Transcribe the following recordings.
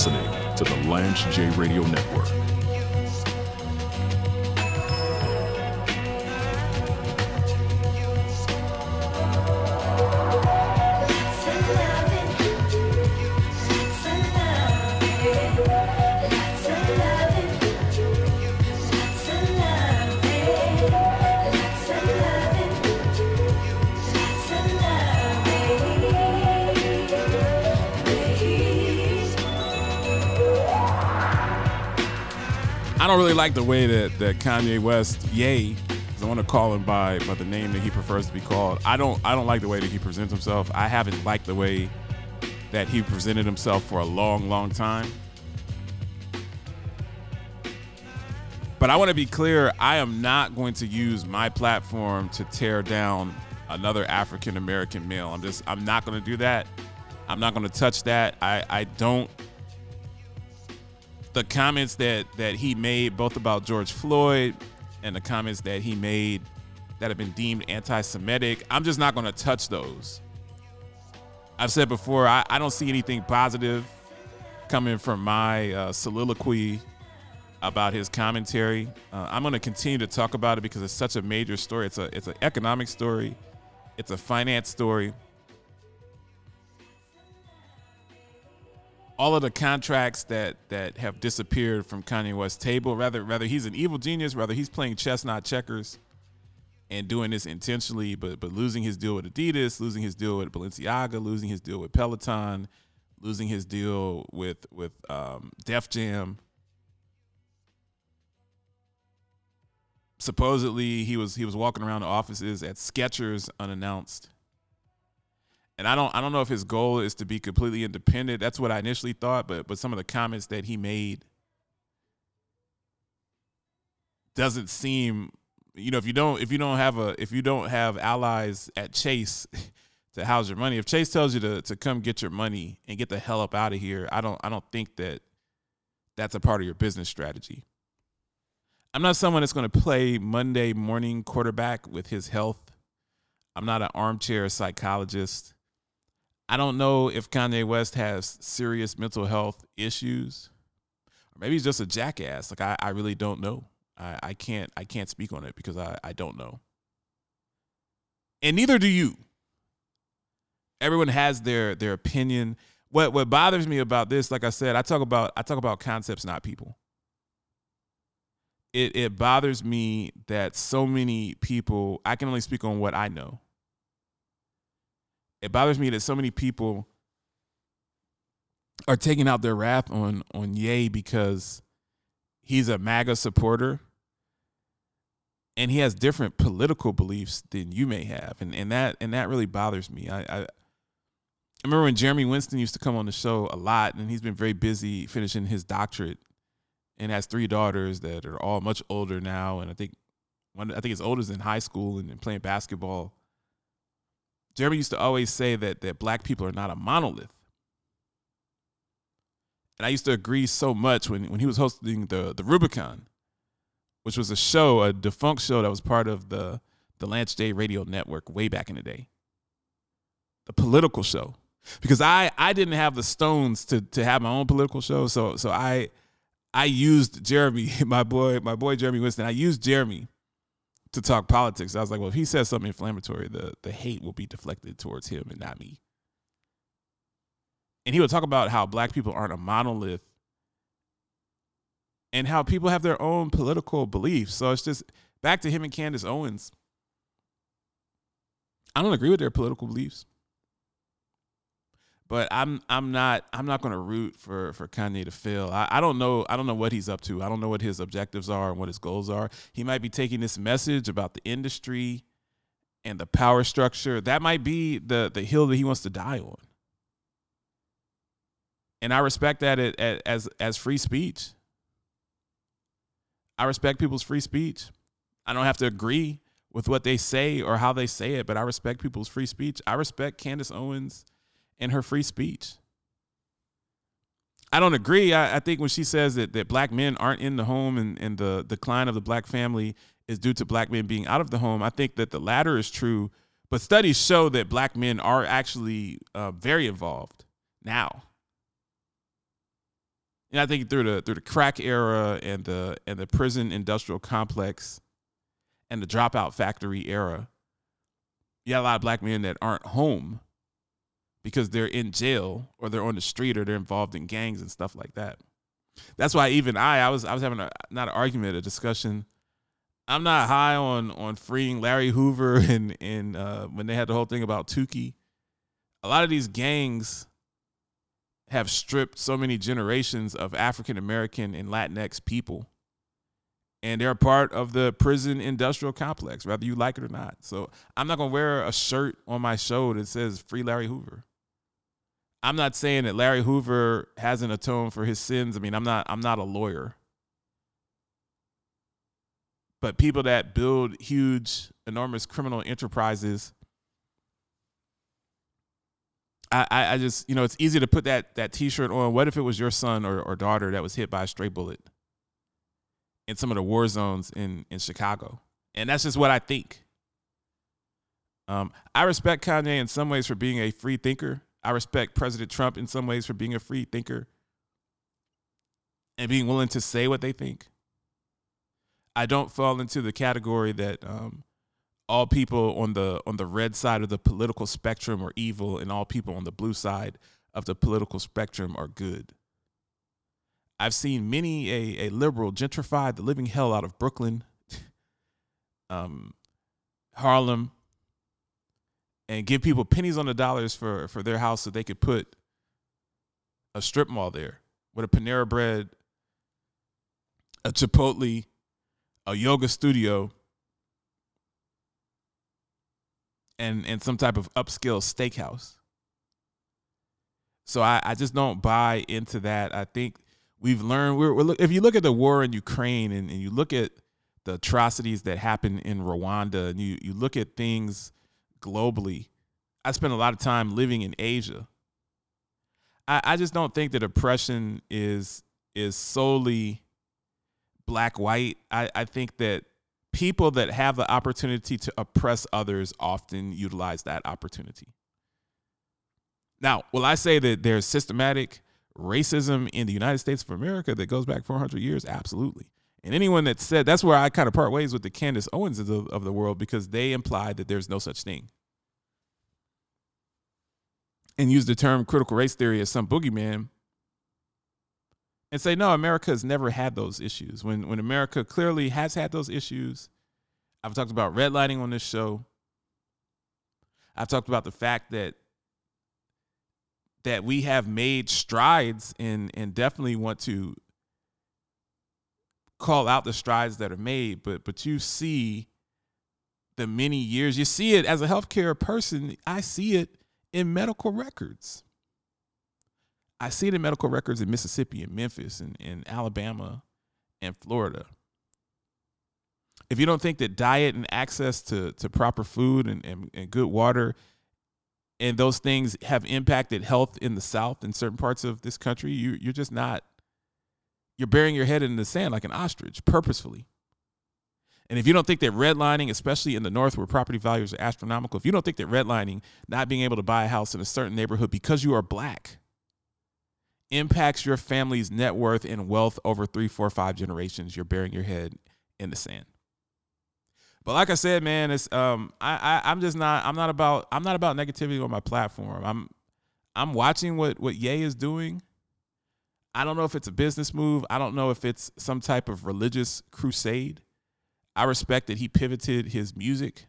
listening to the Lance J Radio Network. Don't really like the way that, that Kanye West, because I want to call him by by the name that he prefers to be called. I don't I don't like the way that he presents himself. I haven't liked the way that he presented himself for a long, long time. But I want to be clear, I am not going to use my platform to tear down another African American male. I'm just I'm not going to do that. I'm not going to touch that. I I don't the comments that that he made both about George Floyd and the comments that he made that have been deemed anti-Semitic, I'm just not going to touch those. I've said before, I, I don't see anything positive coming from my uh, soliloquy about his commentary. Uh, I'm going to continue to talk about it because it's such a major story. It's a it's an economic story, it's a finance story. All of the contracts that that have disappeared from Kanye West's table. Rather, rather he's an evil genius. Rather, he's playing chess, not checkers, and doing this intentionally. But but losing his deal with Adidas, losing his deal with Balenciaga, losing his deal with Peloton, losing his deal with with um, Def Jam. Supposedly, he was he was walking around the offices at Skechers unannounced and I don't I don't know if his goal is to be completely independent. That's what I initially thought, but but some of the comments that he made doesn't seem you know if you don't if you don't have a if you don't have allies at Chase to house your money, if Chase tells you to to come get your money and get the hell up out of here, I don't I don't think that that's a part of your business strategy. I'm not someone that's going to play Monday morning quarterback with his health. I'm not an armchair psychologist. I don't know if Kanye West has serious mental health issues, or maybe he's just a jackass. Like I, I really don't know. I, I can't I can't speak on it because I, I don't know. And neither do you. Everyone has their their opinion. What what bothers me about this, like I said, I talk about I talk about concepts, not people. It it bothers me that so many people I can only speak on what I know it bothers me that so many people are taking out their wrath on on Ye because he's a MAGA supporter and he has different political beliefs than you may have. And and that and that really bothers me. I, I I remember when Jeremy Winston used to come on the show a lot, and he's been very busy finishing his doctorate, and has three daughters that are all much older now, and I think one I think his oldest in high school and, and playing basketball. Jeremy used to always say that that black people are not a monolith. And I used to agree so much when, when he was hosting the the Rubicon, which was a show, a defunct show that was part of the the Lance J Radio Network way back in the day. The political show. Because I I didn't have the stones to to have my own political show. So so I I used Jeremy, my boy, my boy Jeremy Winston. I used Jeremy to talk politics. I was like, well, if he says something inflammatory, the the hate will be deflected towards him and not me. And he would talk about how black people aren't a monolith and how people have their own political beliefs. So it's just back to him and Candace Owens. I don't agree with their political beliefs. But I'm I'm not I'm not gonna root for for Kanye to fail. I, I don't know I don't know what he's up to. I don't know what his objectives are and what his goals are. He might be taking this message about the industry and the power structure. That might be the the hill that he wants to die on. And I respect that as as free speech. I respect people's free speech. I don't have to agree with what they say or how they say it, but I respect people's free speech. I respect Candace Owens and her free speech. I don't agree. I, I, think when she says that, that black men aren't in the home and, and the decline of the black family is due to black men being out of the home, I think that the latter is true. But studies show that black men are actually uh, very involved now. And I think through the through the crack era and the and the prison industrial complex and the dropout factory era, you have a lot of black men that aren't home because they're in jail or they're on the street or they're involved in gangs and stuff like that. That's why even I, I was I was having a not an argument, a discussion. I'm not high on on freeing Larry Hoover and and uh, when they had the whole thing about Tookie. A lot of these gangs have stripped so many generations of African American and Latinx people. And they're part of the prison industrial complex, whether you like it or not. So I'm not gonna wear a shirt on my show that says "Free Larry Hoover." I'm not saying that Larry Hoover hasn't atoned for his sins. I mean, I'm not I'm not a lawyer. But people that build huge, enormous criminal enterprises, I, I, I just, you know, it's easy to put that that t-shirt on. What if it was your son or, or daughter that was hit by a stray bullet in some of the war zones in, in Chicago? And that's just what I think. Um, I respect Kanye in some ways for being a free thinker I respect President Trump in some ways for being a free thinker and being willing to say what they think. I don't fall into the category that um, all people on the on the red side of the political spectrum are evil and all people on the blue side of the political spectrum are good. I've seen many a, a liberal gentrify the living hell out of Brooklyn, um, Harlem, and give people pennies on the dollars for for their house so they could put a strip mall there with a Panera Bread, a Chipotle, a yoga studio, and and some type of upscale steakhouse. So I, I just don't buy into that. I think we've learned we're, we're if you look at the war in Ukraine and, and you look at the atrocities that happen in Rwanda and you you look at things globally. I spent a lot of time living in Asia. I, I just don't think that oppression is is solely black white. I, I think that people that have the opportunity to oppress others often utilize that opportunity. Now, will I say that there's systematic racism in the United States of America that goes back 400 years? Absolutely. And anyone that said that's where I kind of part ways with the Candace Owens of, of the world because they implied that there's no such thing. And use the term critical race theory as some boogeyman and say, no, America has never had those issues. When when America clearly has had those issues, I've talked about redlining on this show. I've talked about the fact that that we have made strides and and definitely want to call out the strides that are made, but but you see the many years. You see it as a healthcare person. I see it in medical records. I see it in medical records in Mississippi and Memphis and in Alabama and Florida. If you don't think that diet and access to, to proper food and, and, and good water and those things have impacted health in the South in certain parts of this country, you, you're just not you're burying your head in the sand like an ostrich purposefully. And if you don't think that redlining, especially in the North where property values are astronomical, if you don't think that redlining, not being able to buy a house in a certain neighborhood because you are black, impacts your family's net worth and wealth over three, four, five generations, you're burying your head in the sand. But like I said, man, it's um I, I I'm just not I'm not about I'm not about negativity on my platform. I'm I'm watching what what Ye is doing I don't know if it's a business move. I don't know if it's some type of religious crusade. I respect that he pivoted his music.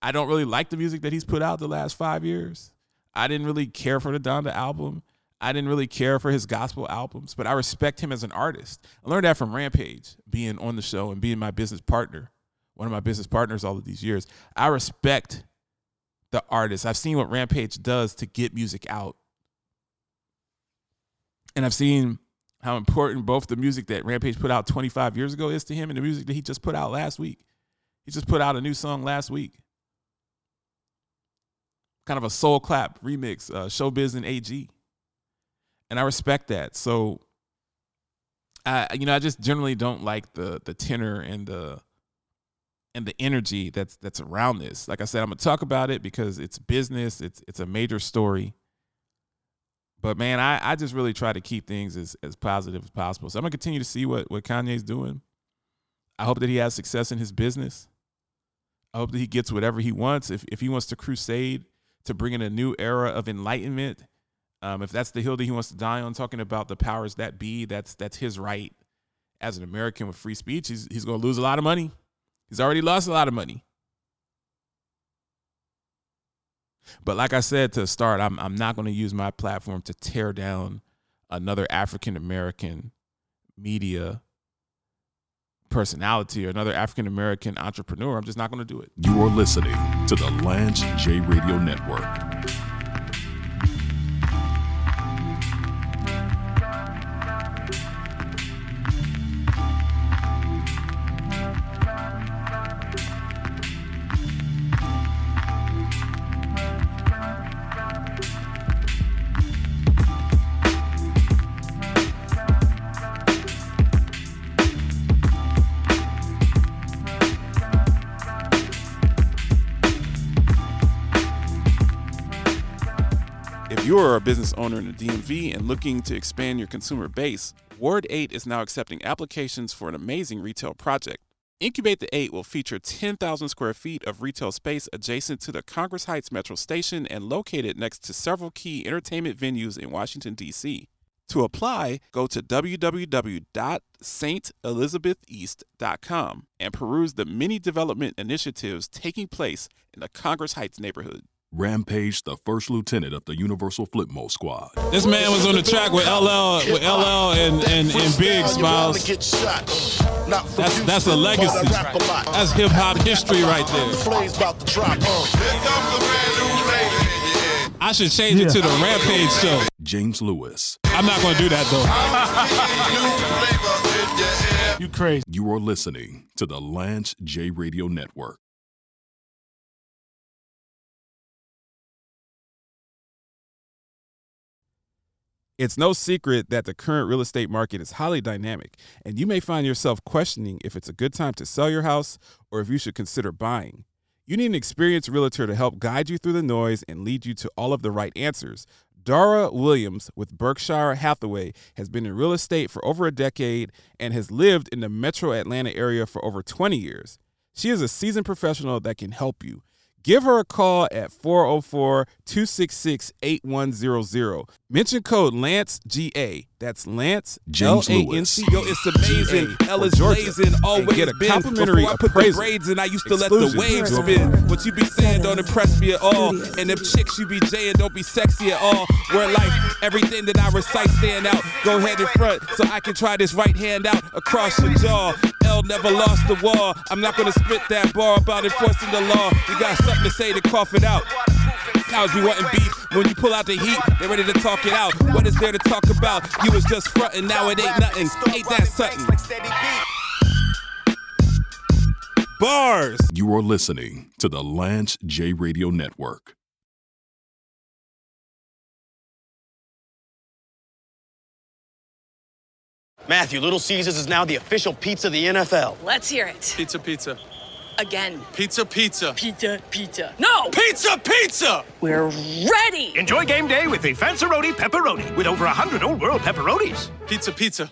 I don't really like the music that he's put out the last five years. I didn't really care for the Donda album. I didn't really care for his gospel albums, but I respect him as an artist. I learned that from Rampage, being on the show and being my business partner, one of my business partners all of these years. I respect the artist. I've seen what Rampage does to get music out and I've seen how important both the music that Rampage put out 25 years ago is to him and the music that he just put out last week. He just put out a new song last week. Kind of a soul clap remix, uh, Showbiz and AG. And I respect that. So I you know, I just generally don't like the the tenor and the and the energy that's that's around this. Like I said, I'm gonna talk about it because it's business, it's it's a major story But man, I, I just really try to keep things as, as positive as possible. So I'm gonna continue to see what, what Kanye's doing. I hope that he has success in his business. I hope that he gets whatever he wants. If if he wants to crusade to bring in a new era of enlightenment, um, if that's the hill that he wants to die on, talking about the powers that be, that's that's his right as an American with free speech. He's he's gonna lose a lot of money. He's already lost a lot of money. But like I said to start, I'm I'm not going to use my platform to tear down another African American media personality or another African American entrepreneur. I'm just not going to do it. You are listening to the Lance J Radio Network. You are a business owner in the DMV and looking to expand your consumer base, Ward 8 is now accepting applications for an amazing retail project. Incubate the 8 will feature 10,000 square feet of retail space adjacent to the Congress Heights Metro Station and located next to several key entertainment venues in Washington, D.C. To apply, go to www.stelizabeth.east.com and peruse the many development initiatives taking place in the Congress Heights neighborhood. Rampage, the first lieutenant of the Universal Flipmode Squad. This man was on the track with LL, with LL and, and, and Big Smiles. That's that's a legacy. That's hip hop history right there. I should change it to the Rampage show. James Lewis. I'm not going to do that though. you crazy. You are listening to the Lance J Radio Network. It's no secret that the current real estate market is highly dynamic, and you may find yourself questioning if it's a good time to sell your house or if you should consider buying. You need an experienced realtor to help guide you through the noise and lead you to all of the right answers. Dara Williams with Berkshire Hathaway has been in real estate for over a decade and has lived in the metro Atlanta area for over 20 years. She is a seasoned professional that can help you. Give her a call at 404 266 8100. Mention code Lance GA. That's Lance James L-A-N-C. Yo, it's amazing. L is blazing. Always get a complimentary Before I put appraisal. the braids in, I used to Exclusion. let the waves spin. What you be saying don't impress me at all. And if chicks you be jaying don't be sexy at all. Where life, everything that I recite stand out. Go ahead in front so I can try this right hand out across your jaw. L never lost the war. I'm not gonna spit that bar about enforcing the law. You got something to say to cough it out. Cows be wanting beef. When you pull out the heat, they ready to talk it out. What is there to talk about? You was just frontin', now it ain't nothing. Ain't that something? Bars. You are listening to the Lance J Radio Network. Matthew, Little Caesars is now the official pizza of the NFL. Let's hear it. Pizza, pizza. Again. Pizza, pizza. Pizza, pizza. No! Pizza, pizza! We're ready! Enjoy game day with the Fanceroni Pepperoni with over 100 old world pepperonis. Pizza, pizza.